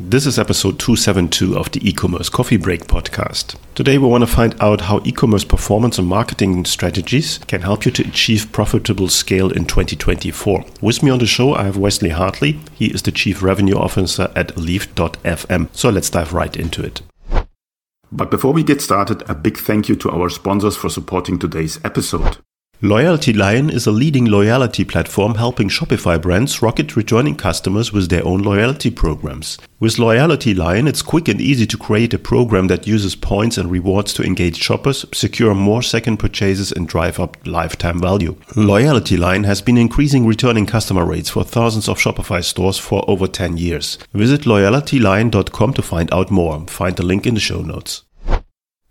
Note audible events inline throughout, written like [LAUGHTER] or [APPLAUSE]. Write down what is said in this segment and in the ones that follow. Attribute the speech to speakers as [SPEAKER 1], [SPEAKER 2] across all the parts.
[SPEAKER 1] This is episode 272 of the e-commerce coffee break podcast. Today we want to find out how e-commerce performance and marketing strategies can help you to achieve profitable scale in 2024. With me on the show I have Wesley Hartley. He is the Chief Revenue Officer at Leaf.fm. So let's dive right into it. But before we get started, a big thank you to our sponsors for supporting today's episode. Loyalty Lion is a leading loyalty platform helping Shopify brands rocket returning customers with their own loyalty programs. With Loyalty Lion, it's quick and easy to create a program that uses points and rewards to engage shoppers, secure more second purchases, and drive up lifetime value. Loyalty Lion has been increasing returning customer rates for thousands of Shopify stores for over 10 years. Visit loyaltylion.com to find out more. Find the link in the show notes.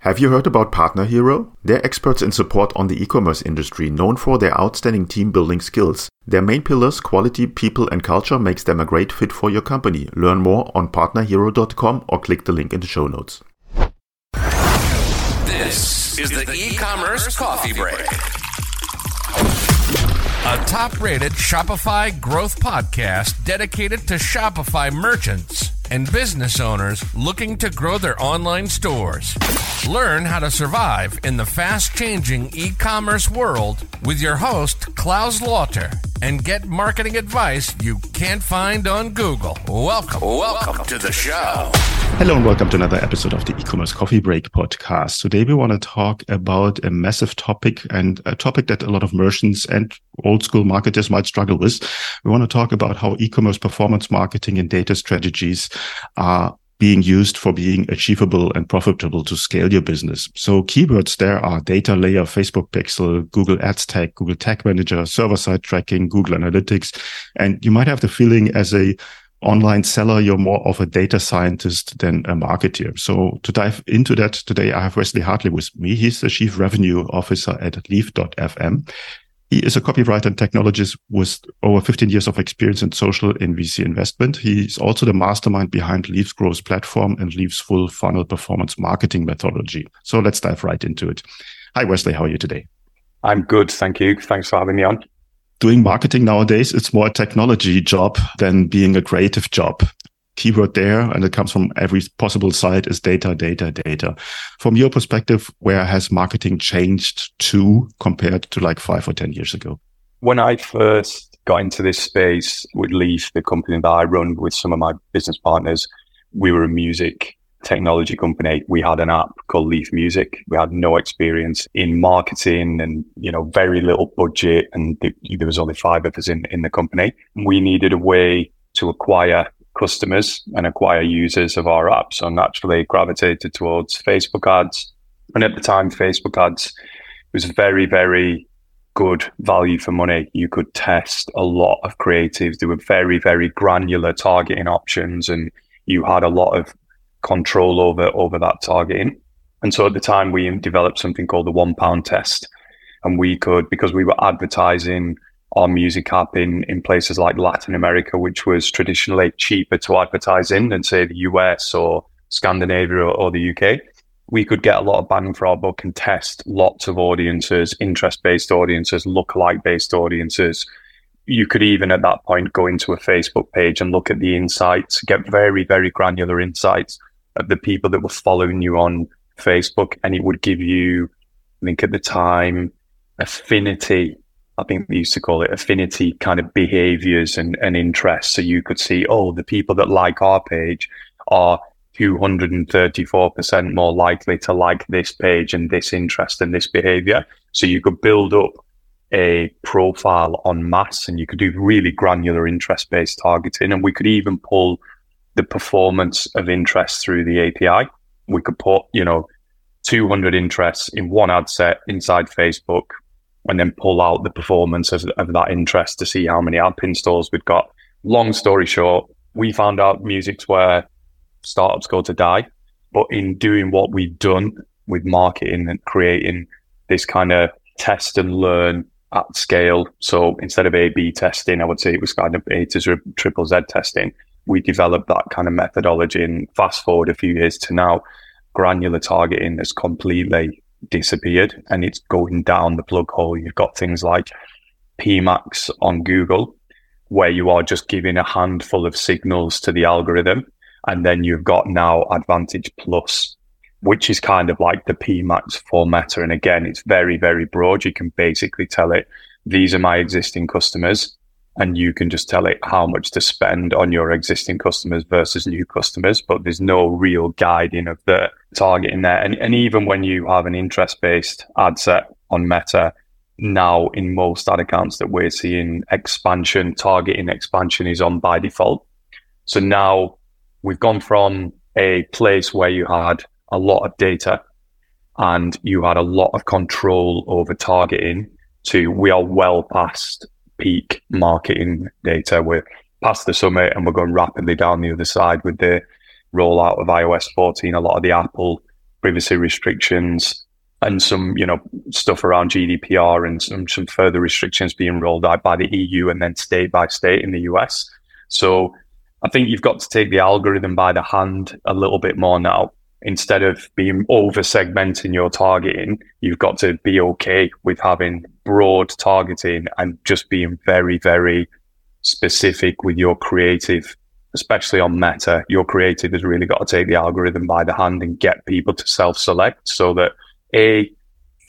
[SPEAKER 1] Have you heard about Partner Hero? They're experts in support on the e-commerce industry, known for their outstanding team building skills. Their main pillars, quality, people, and culture, makes them a great fit for your company. Learn more on partnerhero.com or click the link in the show notes.
[SPEAKER 2] This is the e-commerce coffee break. A top-rated Shopify growth podcast dedicated to Shopify merchants and business owners looking to grow their online stores. Learn how to survive in the fast changing e commerce world with your host, Claus Lauter, and get marketing advice you can't find on Google. Welcome, welcome to the show.
[SPEAKER 1] Hello, and welcome to another episode of the e commerce coffee break podcast. Today, we want to talk about a massive topic and a topic that a lot of merchants and old school marketers might struggle with. We want to talk about how e commerce performance marketing and data strategies are being used for being achievable and profitable to scale your business. So keywords there are data layer, Facebook pixel, Google Ads tag, Google Tag Manager, server side tracking, Google Analytics. And you might have the feeling as a online seller, you're more of a data scientist than a marketer. So to dive into that today, I have Wesley Hartley with me. He's the chief revenue officer at Leaf.fm. He is a copywriter and technologist with over 15 years of experience in social and VC investment. He's also the mastermind behind Leaf's growth platform and Leaf's full funnel performance marketing methodology. So let's dive right into it. Hi, Wesley. How are you today?
[SPEAKER 3] I'm good. Thank you. Thanks for having me on.
[SPEAKER 1] Doing marketing nowadays, it's more a technology job than being a creative job keyword there, and it comes from every possible site, is data, data, data. From your perspective, where has marketing changed to compared to like five or 10 years ago?
[SPEAKER 3] When I first got into this space with Leaf, the company that I run with some of my business partners, we were a music technology company. We had an app called Leaf Music. We had no experience in marketing and, you know, very little budget. And there was only five of us in, in the company. We needed a way to acquire customers and acquire users of our app. So naturally gravitated towards Facebook ads. And at the time, Facebook ads was very, very good value for money. You could test a lot of creatives. There were very, very granular targeting options and you had a lot of control over, over that targeting. And so at the time we developed something called the one pound test. And we could, because we were advertising our music app in, in places like Latin America, which was traditionally cheaper to advertise in than say the US or Scandinavia or, or the UK. We could get a lot of bang for our buck and test lots of audiences, interest based audiences, lookalike based audiences. You could even at that point go into a Facebook page and look at the insights, get very, very granular insights of the people that were following you on Facebook. And it would give you, I think at the time, affinity I think we used to call it affinity kind of behaviors and, and interests. So you could see, oh, the people that like our page are 234% more likely to like this page and this interest and this behavior. So you could build up a profile on mass and you could do really granular interest based targeting. And we could even pull the performance of interest through the API. We could put, you know, 200 interests in one ad set inside Facebook and then pull out the performance of, of that interest to see how many app installs we'd got. Long story short, we found out music's where startups go to die. But in doing what we've done with marketing and creating this kind of test and learn at scale. So instead of A B testing, I would say it was kind of A to triple Z testing. We developed that kind of methodology and fast forward a few years to now, granular targeting has completely disappeared and it's going down the plug hole. You've got things like PMax on Google, where you are just giving a handful of signals to the algorithm And then you've got now Advantage Plus, which is kind of like the PMax for Meta. And again, it's very, very broad. You can basically tell it, these are my existing customers. And you can just tell it how much to spend on your existing customers versus new customers. But there's no real guiding of the targeting there. And, and even when you have an interest based ad set on Meta, now in most ad accounts that we're seeing expansion, targeting expansion is on by default. So now we've gone from a place where you had a lot of data and you had a lot of control over targeting to we are well past peak marketing data. We're past the summit and we're going rapidly down the other side with the rollout of iOS 14, a lot of the Apple privacy restrictions and some, you know, stuff around GDPR and some, some further restrictions being rolled out by the EU and then state by state in the US. So I think you've got to take the algorithm by the hand a little bit more now. Instead of being over segmenting your targeting, you've got to be okay with having broad targeting and just being very, very specific with your creative, especially on meta. Your creative has really got to take the algorithm by the hand and get people to self select so that A,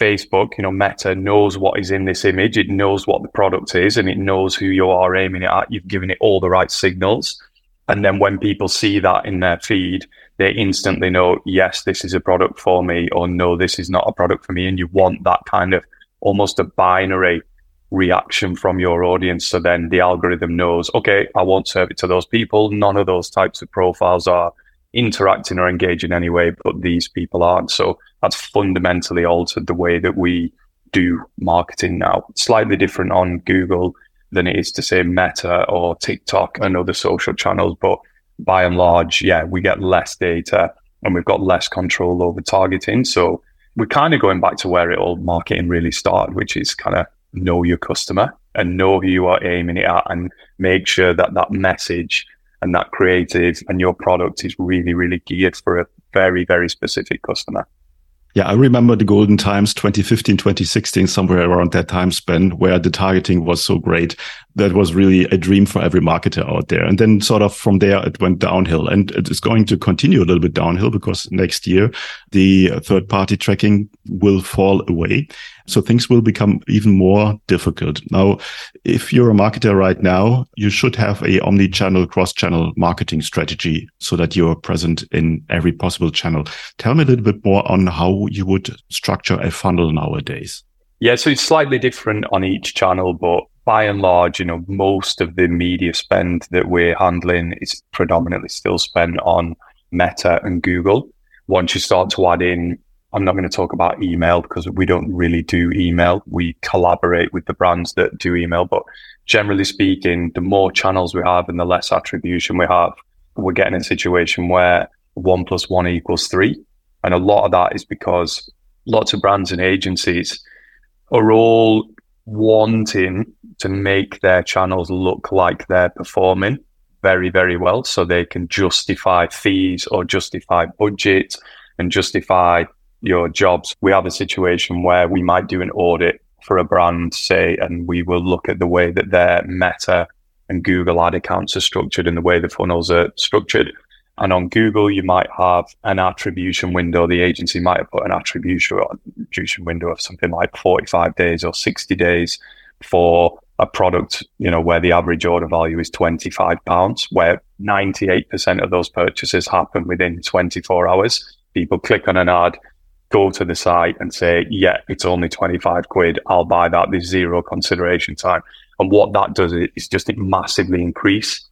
[SPEAKER 3] Facebook, you know, Meta knows what is in this image. It knows what the product is and it knows who you are aiming it at. You've given it all the right signals. And then when people see that in their feed, they instantly know, yes, this is a product for me, or no, this is not a product for me. And you want that kind of almost a binary reaction from your audience. So then the algorithm knows, okay, I won't serve it to those people. None of those types of profiles are interacting or engaging anyway, but these people aren't. So that's fundamentally altered the way that we do marketing now. Slightly different on Google than it is to say Meta or TikTok and other social channels. But by and large, yeah, we get less data and we've got less control over targeting. So we're kind of going back to where it all marketing really started, which is kind of know your customer and know who you are aiming it at and make sure that that message and that creative and your product is really, really geared for a very, very specific customer.
[SPEAKER 1] Yeah, I remember the golden times 2015, 2016, somewhere around that time span where the targeting was so great. That was really a dream for every marketer out there. And then sort of from there, it went downhill and it is going to continue a little bit downhill because next year the third party tracking will fall away. So things will become even more difficult. Now, if you're a marketer right now, you should have a omni-channel, cross-channel marketing strategy so that you're present in every possible channel. Tell me a little bit more on how you would structure a funnel nowadays.
[SPEAKER 3] Yeah, so it's slightly different on each channel, but by and large, you know, most of the media spend that we're handling is predominantly still spent on Meta and Google. Once you start to add in I'm not going to talk about email because we don't really do email. We collaborate with the brands that do email, but generally speaking, the more channels we have and the less attribution we have, we're getting a situation where one plus one equals three. And a lot of that is because lots of brands and agencies are all wanting to make their channels look like they're performing very, very well so they can justify fees or justify budgets and justify your jobs. We have a situation where we might do an audit for a brand, say, and we will look at the way that their Meta and Google ad accounts are structured and the way the funnels are structured. And on Google, you might have an attribution window. The agency might have put an attribution, window of something like 45 days or 60 days for a product, you know, where the average order value is 25 pounds, where 98% of those purchases happen within 24 hours. People click on an ad, go to the site and say, yeah, it's only 25 quid. I'll buy that. There's zero consideration time. And what that does is just massively increase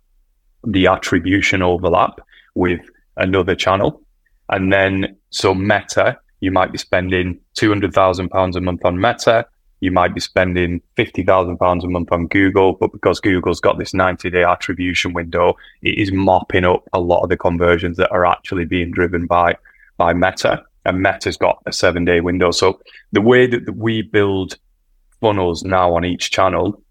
[SPEAKER 3] the attribution overlap with another channel. And then, so Meta, you might be spending £200,000 a month on Meta. You might be spending £50,000 a month on Google, but because Google's got this 90 day attribution window, it is mopping up a lot of the conversions that are actually being driven by, by Meta and Meta's got a seven day window. So the way that we build funnels now on each channel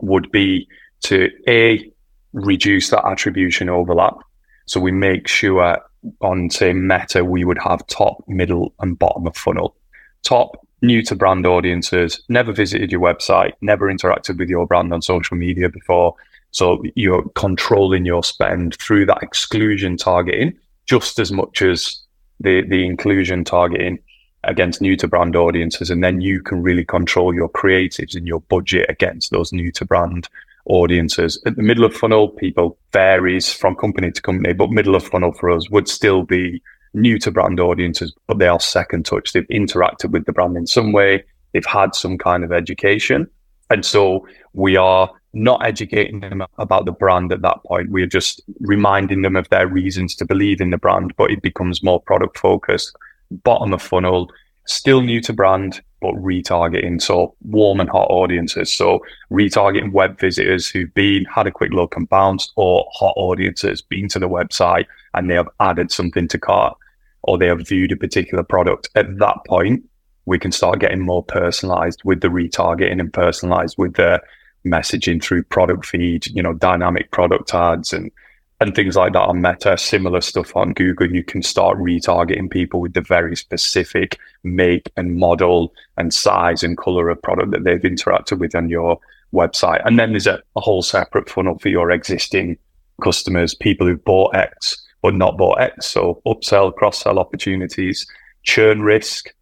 [SPEAKER 3] would be to a reduce that attribution overlap. So we make sure on say Meta we would have top, middle, and bottom of funnel. Top new to brand audiences, never visited your website, never interacted with your brand on social media before. So you're controlling your spend through that exclusion targeting just as much as the, the inclusion targeting against new to brand audiences. And then you can really control your creatives and your budget against those new to brand audiences. At the middle of funnel, people varies from company to company, but middle of funnel for us would still be new to brand audiences, but they are second touch. They've interacted with the brand in some way. They've had some kind of education. And so we are not educating them about the brand at that point. We're just reminding them of their reasons to believe in the brand, but it becomes more product focused. Bottom of funnel, still new to brand, but retargeting. So warm and hot audiences. So retargeting web visitors who've been, had a quick look and bounced, or hot audiences, been to the website and they have added something to cart or they have viewed a particular product. At that point, we can start getting more personalized with the retargeting and personalized with the messaging through product feed, you know, dynamic product ads and and things like that on Meta, similar stuff on Google. You can start retargeting people with the very specific make and model and size and color of product that they've interacted with on your website. And then there's a, a whole separate funnel for your existing customers, people who've bought X but not bought X. So upsell, cross sell opportunities, churn risk,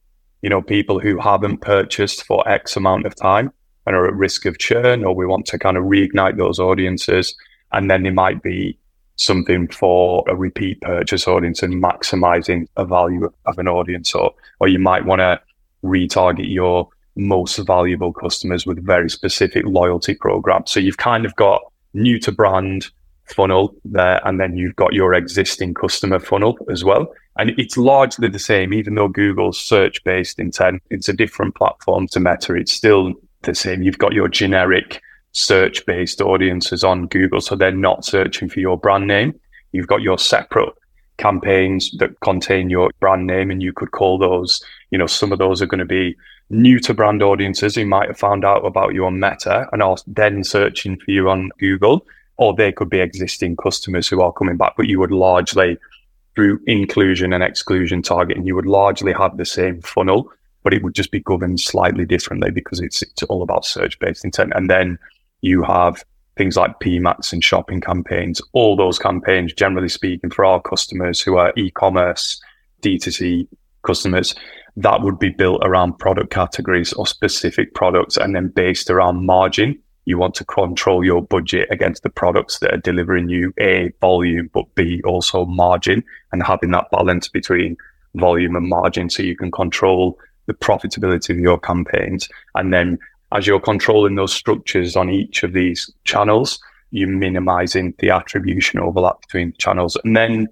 [SPEAKER 3] you know, people who haven't purchased for X amount of time and are at risk of churn, or we want to kind of reignite those audiences. And then there might be something for a repeat purchase audience and maximizing a value of an audience, or or you might want to retarget your most valuable customers with very specific loyalty programs. So you've kind of got new to brand funnel there, and then you've got your existing customer funnel as well. And it's largely the same, even though Google's search based intent, it's a different platform to Meta. It's still the same. You've got your generic search based audiences on Google. So they're not searching for your brand name. You've got your separate campaigns that contain your brand name, and you could call those, you know, some of those are going to be new to brand audiences who might have found out about you on Meta and are then searching for you on Google, or they could be existing customers who are coming back, but you would largely through inclusion and exclusion targeting, you would largely have the same funnel but it would just be governed slightly differently because it's it's all about search based intent. And then you have things like PMAX and shopping campaigns. All those campaigns, generally speaking, for our customers who are e-commerce, D2C customers, that would be built around product categories or specific products and then based around margin. You want to control your budget against the products that are delivering you A, volume, but B, also margin and having that balance between volume and margin so you can control the profitability of your campaigns. And then as you're controlling those structures on each of these channels, you're minimizing the attribution overlap between channels. And then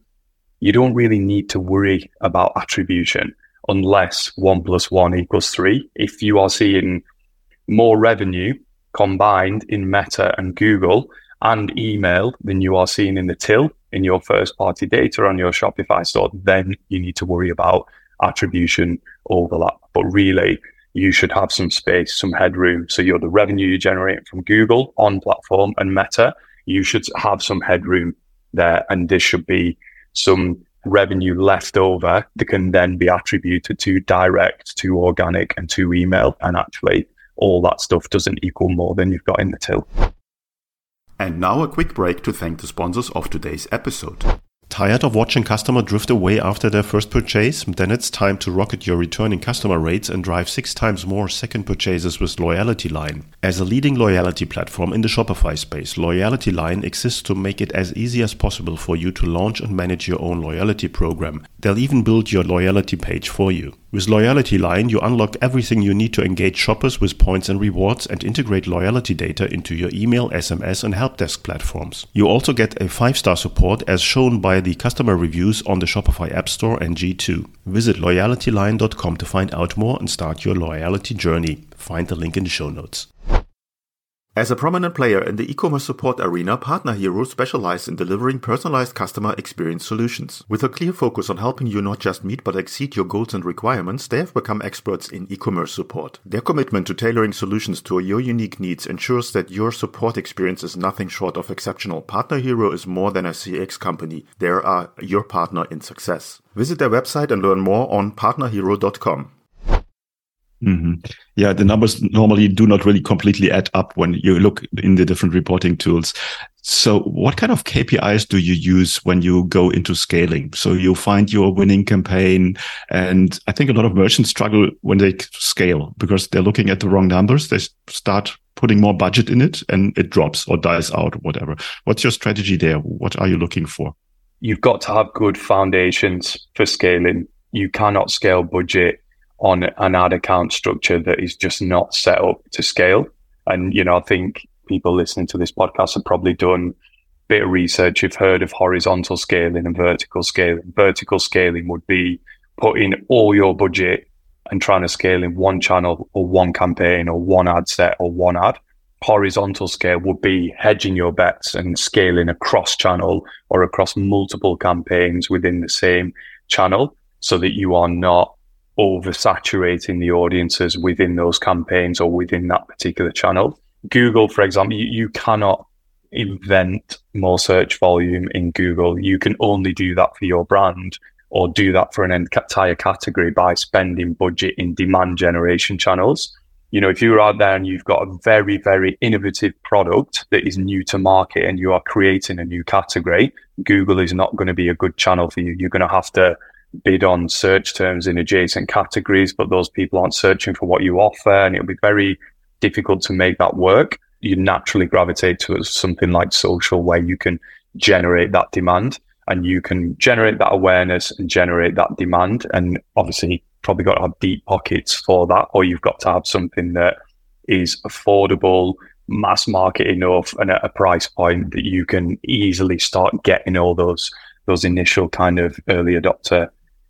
[SPEAKER 3] you don't really need to worry about attribution unless one plus one equals three. If you are seeing more revenue combined in Meta and Google and email than you are seeing in the till in your first party data on your Shopify store, then you need to worry about attribution overlap. But really, you should have some space, some headroom. So you're the revenue you generate from Google on platform and Meta. You should have some headroom there, and there should be some revenue left over that can then be attributed to direct, to organic, and to email. And actually, all that stuff doesn't equal more than you've got in the till.
[SPEAKER 1] And now a quick break to thank the sponsors of today's episode. Tired of watching customer drift away after their first purchase? Then it's time to rocket your returning customer rates and drive six times more second purchases with Loyalty Lion. As a leading loyalty platform in the Shopify space, Loyalty Lion exists to make it as easy as possible for you to launch and manage your own loyalty program. They'll even build your loyalty page for you. With Loyalty Lion, you unlock everything you need to engage shoppers with points and rewards and integrate loyalty data into your email, SMS, and help desk platforms. You also get a 5 star support as shown by the customer reviews on the Shopify App Store and G2. Visit loyaltylion.com to find out more and start your loyalty journey. Find the link in the show notes. As a prominent player in the e-commerce support arena, Partner Hero specializes in delivering personalized customer experience solutions. With a clear focus on helping you not just meet but exceed your goals and requirements, they have become experts in e-commerce support. Their commitment to tailoring solutions to your unique needs ensures that your support experience is nothing short of exceptional. Partner Hero is more than a CX company. They are your partner in success. Visit their website and learn more on
[SPEAKER 4] partnerhero.com.「
[SPEAKER 1] Mm-hmm. Yeah, the numbers normally do not really completely add up when you look in the different reporting tools. So, what kind of KPIs do you use when you go into scaling? So, you find your winning campaign, and I think a lot of merchants struggle when they scale because they're looking at the wrong numbers. They start putting more budget in it, and it drops or dies out or whatever. What's your strategy there? What are you looking for?
[SPEAKER 3] You've got to have good foundations for scaling. You cannot scale budget on an ad account structure that is just not set up to scale. And, you know, I think people listening to this podcast have probably done a bit of research. You've heard of horizontal scaling and vertical scaling. Vertical scaling would be putting all your budget and trying to scale in one channel or one campaign or one ad set or one ad. Horizontal scale would be hedging your bets and scaling across channel or across multiple campaigns within the same channel so that you are not oversaturating the audiences within those campaigns or within that particular channel. Google, for example, you, you cannot invent more search volume in Google. You can only do that for your brand or do that for an entire category by spending budget in demand generation channels. You know, if you're out there and you've got a very, very innovative product that is new to market and you are creating a new category, Google is not going to be a good channel for you. You're going to have to bid on search terms in adjacent categories, but those people aren't searching for what you offer, and it'll be very difficult to make that work. You naturally gravitate to something like social, where you can generate that demand and you can generate that awareness and generate that demand. And obviously, probably got to have deep pockets for that, or you've got to have something that is affordable, mass market enough, and at a price point that you can easily start getting all those those initial kind of early adopter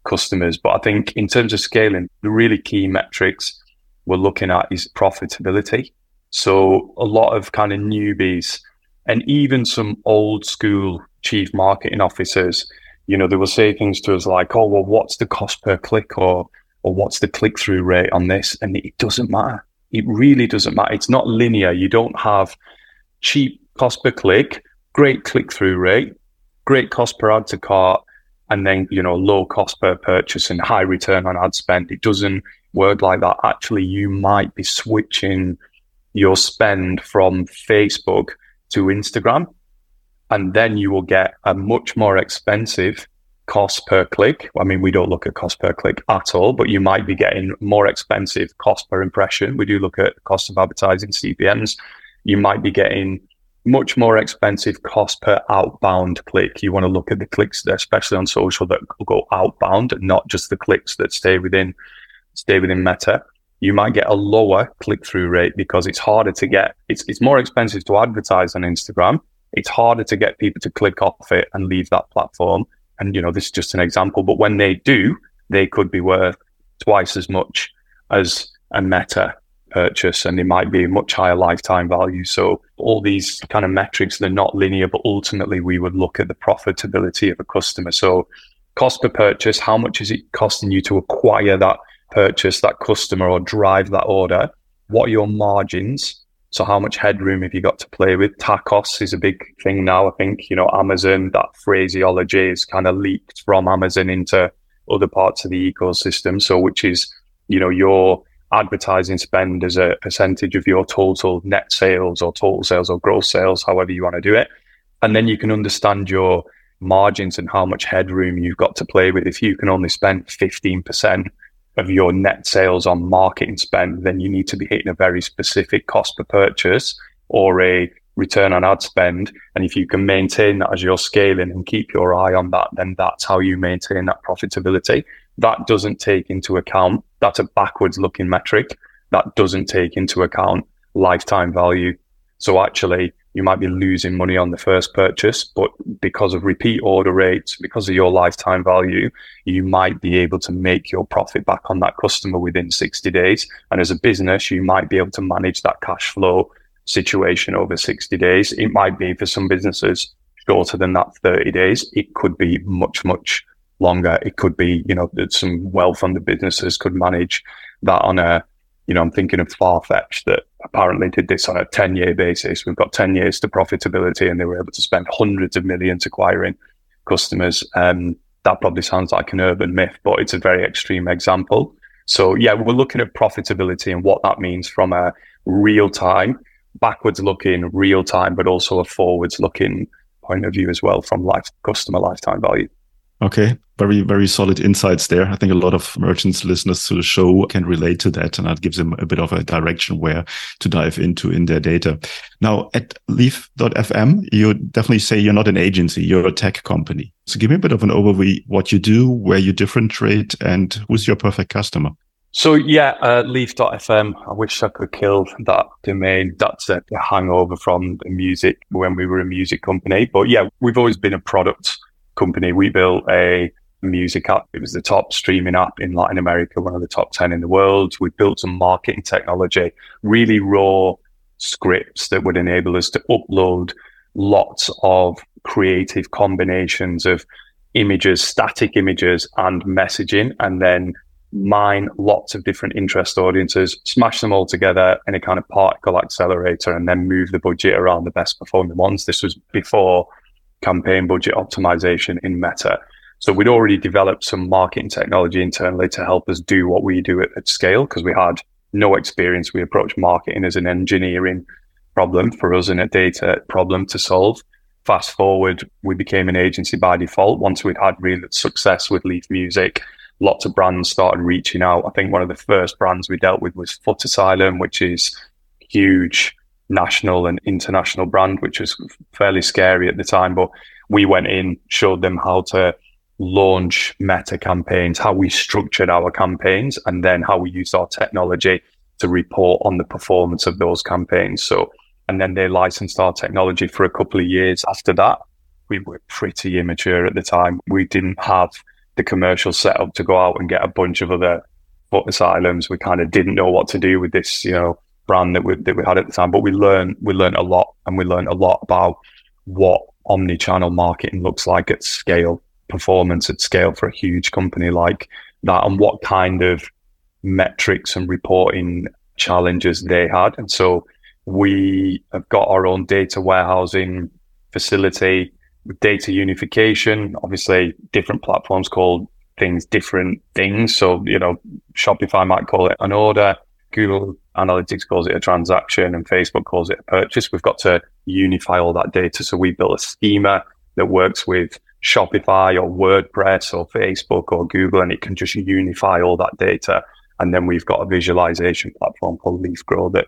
[SPEAKER 3] customers. But I think in terms of scaling, the really key metrics we're looking at is profitability. So a lot of kind of newbies and even some old school chief marketing officers, you know, they will say things to us like, oh, well, what's the cost per click or or what's the click through rate on this? And it doesn't matter. It really doesn't matter. It's not linear. You don't have cheap cost per click, great click through rate, great cost per add to cart, and then you know low cost per purchase and high return on ad spend. It doesn't work like that. Actually, you might be switching your spend from Facebook to Instagram, and then you will get a much more expensive cost per click. I mean, we don't look at cost per click at all, but you might be getting more expensive cost per impression. We do look at cost of advertising CPMs. You might be getting much more expensive cost per outbound click. You want to look at the clicks, especially on social, that go outbound, not just the clicks that stay within stay within Meta. You might get a lower click through rate because it's harder to get. It's it's more expensive to advertise on Instagram. It's harder to get people to click off it and leave that platform. And you know, this is just an example, but when they do, they could be worth twice as much as a Meta purchase and they might be a much higher lifetime value. So all these kind of metrics, they're not linear, but ultimately we would look at the profitability of a customer. So cost per purchase, how much is it costing you to acquire that purchase, that customer or drive that order? What are your margins? So how much headroom have you got to play with? TACoS is a big thing now. I think, you know, Amazon, that phraseology is kind of leaked from Amazon into other parts of the ecosystem. So which is, you know, your advertising spend as a percentage of your total net sales or total sales or gross sales, however you want to do it. And then you can understand your margins and how much headroom you've got to play with. If you can only spend 15% of your net sales on marketing spend, then you need to be hitting a very specific cost per purchase or a return on ad spend. And if you can maintain that as you're scaling and keep your eye on that, then that's how you maintain that profitability. That doesn't take into account, that's a backwards looking metric. That doesn't take into account lifetime value. So actually, you might be losing money on the first purchase, but because of repeat order rates, because of your lifetime value, you might be able to make your profit back on that customer within 60 days. And as a business, you might be able to manage that cash flow situation over 60 days. It might be for some businesses shorter than that 30 days. It could be much, much longer. It could be, you know, that some well-funded businesses could manage that on a, you know, I'm thinking of Farfetch that apparently did this on a 10 year basis. We've got 10 years to profitability and they were able to spend hundreds of millions acquiring customers. Um, that probably sounds like an urban myth, but it's a very extreme example. So yeah, we're looking at profitability and what that means from a real time, backwards looking, real time, but also a forwards looking point of view as well from life customer lifetime value.
[SPEAKER 1] Okay, very, very solid insights there. I think a lot of merchants, listeners to the show can relate to that, and that gives them a bit of a direction where to dive into in their data. Now, at Leaf.fm, you definitely say you're not an agency, you're a tech company. So give me a bit of an overview what you do, where you differentiate, and who's your perfect customer.
[SPEAKER 3] So yeah, uh, Leaf.fm. I wish I could kill that domain. That's a hangover from the music when we were a music company. But yeah, we've always been a product company. We built a music app. It was the top streaming app in Latin America, one of the top 10 in the world. We built some marketing technology, really raw scripts that would enable us to upload lots of creative combinations of images, static images and messaging, and then mine lots of different interest audiences, smash them all together in a kind of particle accelerator, and then move the budget around the best performing ones. This was before campaign budget optimization in Meta. So we'd already developed some marketing technology internally to help us do what we do at, at scale because we had no experience. We approached marketing as an engineering problem for us and a data problem to solve. Fast forward, we became an agency by default. Once we'd had real success with Leaf Music, lots of brands started reaching out. I think one of the first brands we dealt with was Footasylum, which is huge national and international brand, which was fairly scary at the time. But we went in, showed them how to launch meta campaigns, how we structured our campaigns, and then how we used our technology to report on the performance of those campaigns. So, and then they licensed our technology for a couple of years after that. We were pretty immature at the time. We didn't have the commercial setup to go out and get a bunch of other Footasylums. We kind of didn't know what to do with this, you know, brand that we that we had at the time. But we learned we learned a lot, and we learned a lot about what omni-channel marketing looks like at scale, performance at scale for a huge company like that, and what kind of metrics and reporting challenges they had. And so we have got our own data warehousing facility data unification. Obviously, different platforms call things different things. So, you know, Shopify might call it an order. Google Analytics calls it a transaction and Facebook calls it a purchase. We've got to unify all that data. So we built a schema that works with Shopify or WordPress or Facebook or Google, and it can just unify all that data. And then we've got a visualization platform called LeafGrow that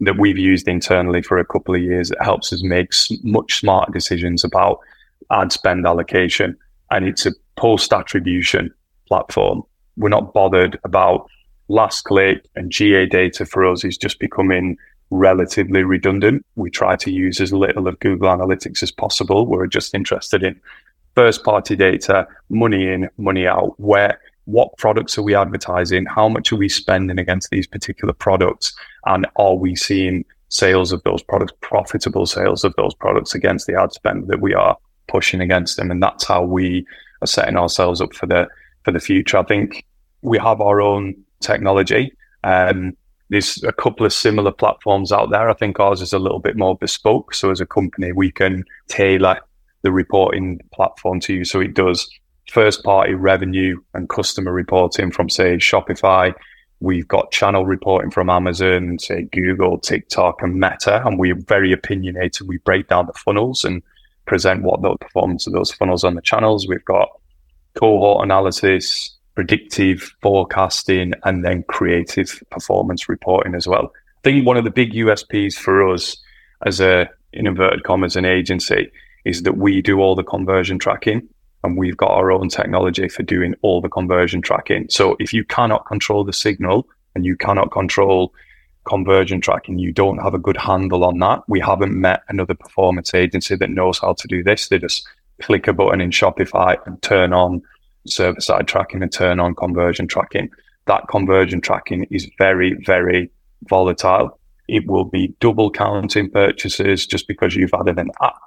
[SPEAKER 3] that we've used internally for a couple of years. It helps us make much smarter decisions about ad spend allocation, and it's a post attribution platform. We're not bothered about last click and GA data for us is just becoming relatively redundant. We try to use as little of Google Analytics as possible. We're just interested in first party data, money in, money out, where what products are we advertising? How much are we spending against these particular products? And are we seeing sales of those products, profitable sales of those products against the ad spend that we are pushing against them? And that's how we are setting ourselves up for the for the future. I think we have our own technology. Um, there's a couple of similar platforms out there. I think ours is a little bit more bespoke. So as a company, we can tailor the reporting platform to you. So it does first party revenue and customer reporting from say Shopify. We've got channel reporting from Amazon, say Google, TikTok and Meta. And we're very opinionated. We break down the funnels and present what the performance of those funnels on the channels. We've got cohort analysis, predictive forecasting, and then creative performance reporting as well. I think one of the big USPs for us as a, in inverted commas, an agency is that we do all the conversion tracking and we've got our own technology for doing all the conversion tracking. So if you cannot control the signal and you cannot control conversion tracking, you don't have a good handle on that. We haven't met another performance agency that knows how to do this. They just click a button in Shopify and turn on server side tracking and turn on conversion tracking. That conversion tracking is very, very volatile. It will be double counting purchases just because you've added an app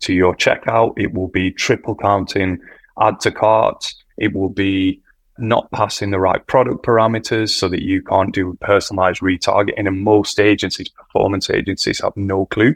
[SPEAKER 3] to your checkout. It will be triple counting add to cart. It will be not passing the right product parameters so that you can't do personalized retargeting. And most agencies, performance agencies, have no clue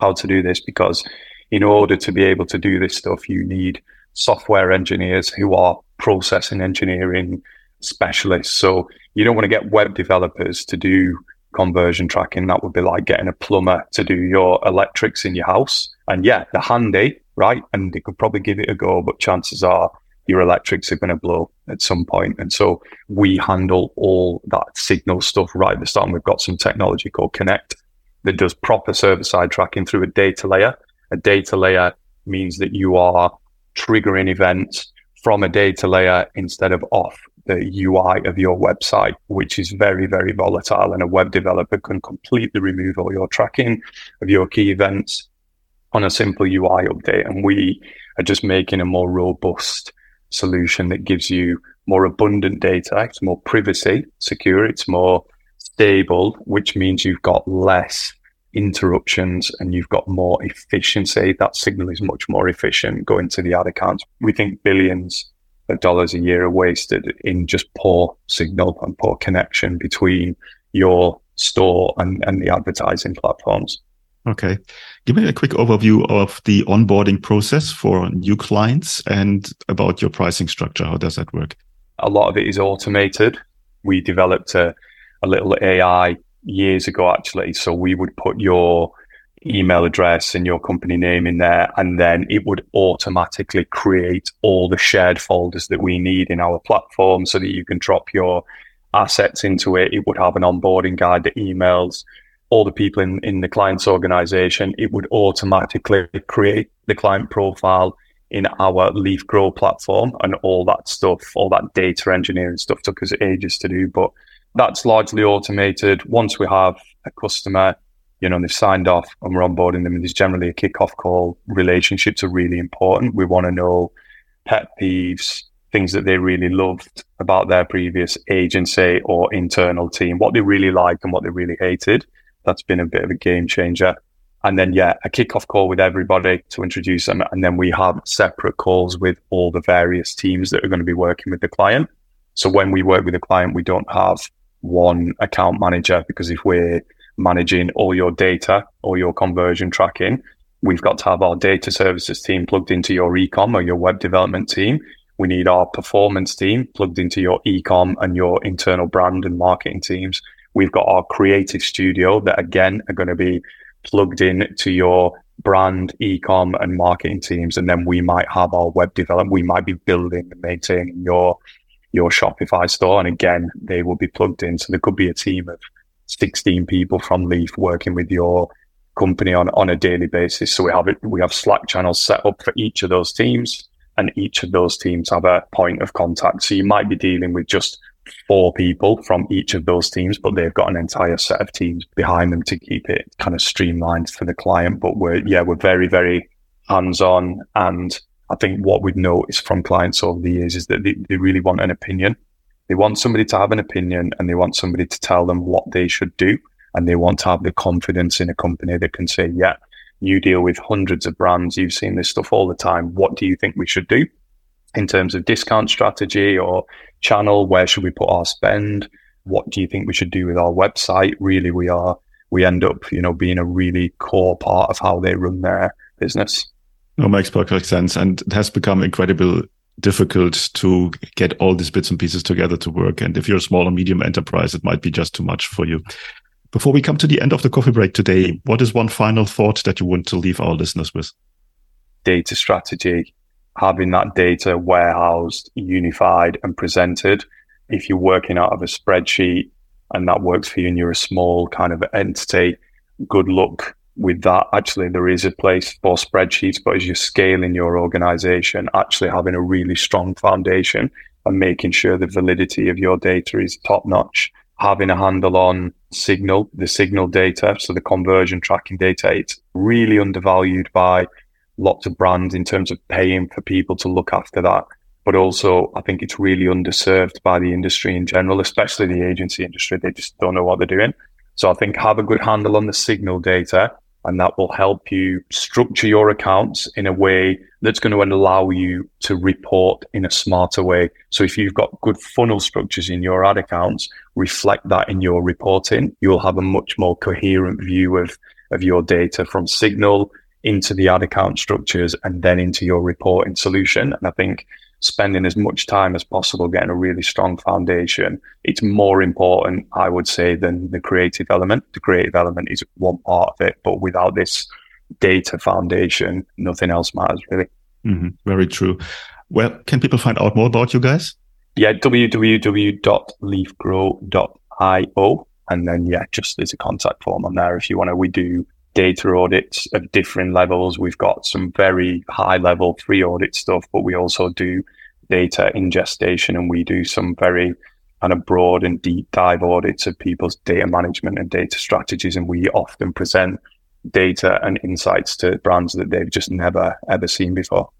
[SPEAKER 3] how to do this because in order to be able to do this stuff, you need software engineers who are processing engineering specialists. So you don't want to get web developers to do conversion tracking. That would be like getting a plumber to do your electrics in your house. And yeah, they're handy, right? And they could probably give it a go, but chances are your electrics are going to blow at some point. And so we handle all that signal stuff right at the start. And we've got some technology called Connect that does proper server side tracking through a data layer. A data layer means that you are triggering events from a data layer instead of off the UI of your website, which is very, very volatile. And a web developer can completely remove all your tracking of your key events on a simple UI update. And we are just making a more robust solution that gives you more abundant data. It's more privacy secure. It's more stable, which means you've got less interruptions and you've got more efficiency. That signal is much more efficient going to the ad accounts. We think billions of dollars a year are wasted in just poor signal and poor connection between your store and, and the advertising platforms.
[SPEAKER 1] Okay. Give me a quick overview of the onboarding process for new clients and about your pricing structure. How does that work?
[SPEAKER 3] A lot of it is automated. We developed a, a little AI years ago, actually. So we would put your email address and your company name in there, and then it would automatically create all the shared folders that we need in our platform so that you can drop your assets into it. It would have an onboarding guide that emails all the people in, in the client's organization, it would automatically create the client profile in our Leaf Grow platform and all that stuff, all that data engineering stuff took us ages to do. But that's largely automated. Once we have a customer, you know, they've signed off and we're onboarding them, and there's generally a kickoff call. Relationships are really important. We want to know pet peeves, things that they really loved about their previous agency or internal team, what they really liked and what they really hated that's been a bit of a game changer. And then, yeah, a kickoff call with everybody to introduce them. And then we have separate calls with all the various teams that are going to be working with the client. So when we work with a client, we don't have one account manager because if we're managing all your data or your conversion tracking, we've got to have our data services team plugged into your ecom or your web development team. We need our performance team plugged into your ecom and your internal brand and marketing teams. We've got our creative studio that again are going to be plugged in to your brand, ecom, and marketing teams. And then we might have our web development. We might be building and maintaining your your Shopify store. And again, they will be plugged in. So there could be a team of 16 people from Leaf working with your company on, on a daily basis. So we have it, we have Slack channels set up for each of those teams and each of those teams have a point of contact. So you might be dealing with just four people from each of those teams, but they've got an entire set of teams behind them to keep it kind of streamlined for the client. But we're, yeah, we're very, very hands on. And I think what we've noticed from clients over the years is that they, they really want an opinion. They want somebody to have an opinion and they want somebody to tell them what they should do. And they want to have the confidence in a company that can say, yeah, you deal with hundreds of brands. You've seen this stuff all the time. What do you think we should do? In terms of discount strategy or channel? Where should we put our spend? What do you think we should do with our website? Really, we are, we end up, you know, being a really core part of how they run their business.
[SPEAKER 1] No, makes perfect sense. And it has become incredible difficult to get all these bits and pieces together to work. And if you're a small or medium enterprise, it might be just too much for you. Before we come to the end of the coffee break today, what is one final thought that you want to leave our listeners with?
[SPEAKER 3] Data strategy having that data warehoused, unified, and presented. If you're working out of a spreadsheet and that works for you and you're a small kind of entity, good luck with that. Actually, there is a place for spreadsheets, but as you're scaling your organization, actually having a really strong foundation and making sure the validity of your data is top notch. Having a handle on signal, the signal data, so the conversion tracking data, it's really undervalued by lots of brands in terms of paying for people to look after that. But also, I think it's really underserved by the industry in general, especially the agency industry. They just don't know what they're doing. So I think have a good handle on the signal data and that will help you structure your accounts in a way that's going to allow you to report in a smarter way. So if you've got good funnel structures in your ad accounts, reflect that in your reporting. You'll have a much more coherent view of, of your data from signal into the ad account structures and then into your reporting solution. And I think spending as much time as possible getting a really strong foundation. It's more important, I would say, than the creative element. The creative element is one part of it, but without this data foundation, nothing else matters really.
[SPEAKER 4] Mm-hmm. Very true. Well, can people find out more about you guys?
[SPEAKER 3] Yeah, www.leafgrow.io. And then, yeah, just there's a contact form on there if you want to. We do data audits of different levels. We've got some very high level free audit stuff, but we also do data ingestion and we do some very kind of broad and deep dive audits of people's data management and data strategies. And we often present data and insights to brands that they've just never, ever seen before.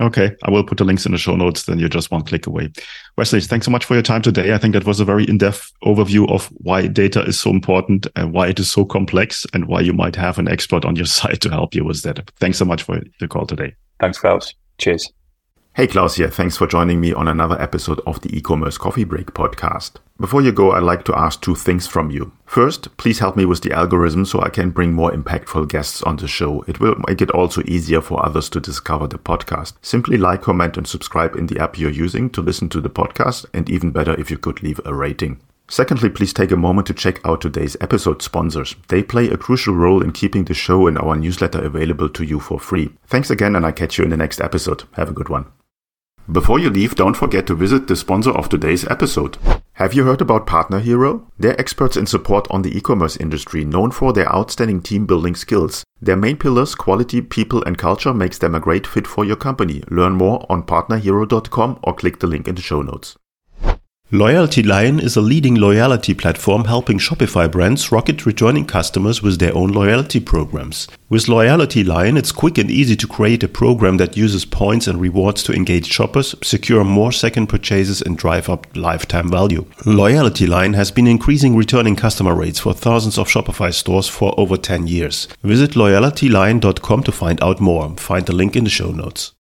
[SPEAKER 4] Okay, I will put the links in the show notes. Then you're just one click away. Wesley, thanks so much for your time today. I think that was a very in-depth overview of why data is so important and why it is so complex and why you might have an expert on your [LAUGHS] side to help you with that. Thanks so much for the call today.
[SPEAKER 3] Thanks, Claus. Cheers.
[SPEAKER 4] Hey, Claus here. Thanks for joining me on another episode of the e-commerce coffee break podcast. Before you go, I'd like to ask two things from you. First, please help me with the algorithm so I can bring more impactful guests on the show. It will make it also easier for others to discover the podcast. Simply like, comment, and subscribe in the app you're using to listen to the podcast, and even better if you could leave a rating. Secondly, please take a moment to check out today's episode sponsors. They play a crucial role in keeping the show and our newsletter available to you for free. Thanks again, and I catch you in the next episode. Have a good one. Before you leave, don't forget to visit the sponsor of today's episode. Have you heard about Partner Hero? They're experts in support on the e-commerce industry, known for their outstanding team building skills. Their main pillars, quality, people, and culture, makes them a great fit for your company. Learn more on partnerhero.com or click the link in the show notes. Loyalty Lion is a leading loyalty platform helping Shopify brands rocket returning customers with their own loyalty programs. With Loyalty Lion, it's quick and easy to create a program that uses points and rewards to engage shoppers, secure more second purchases, and drive up lifetime value. Loyalty Lion has been increasing returning customer rates for thousands of Shopify stores for over 10 years. Visit loyaltylion.com to find out more. Find the link in the show notes.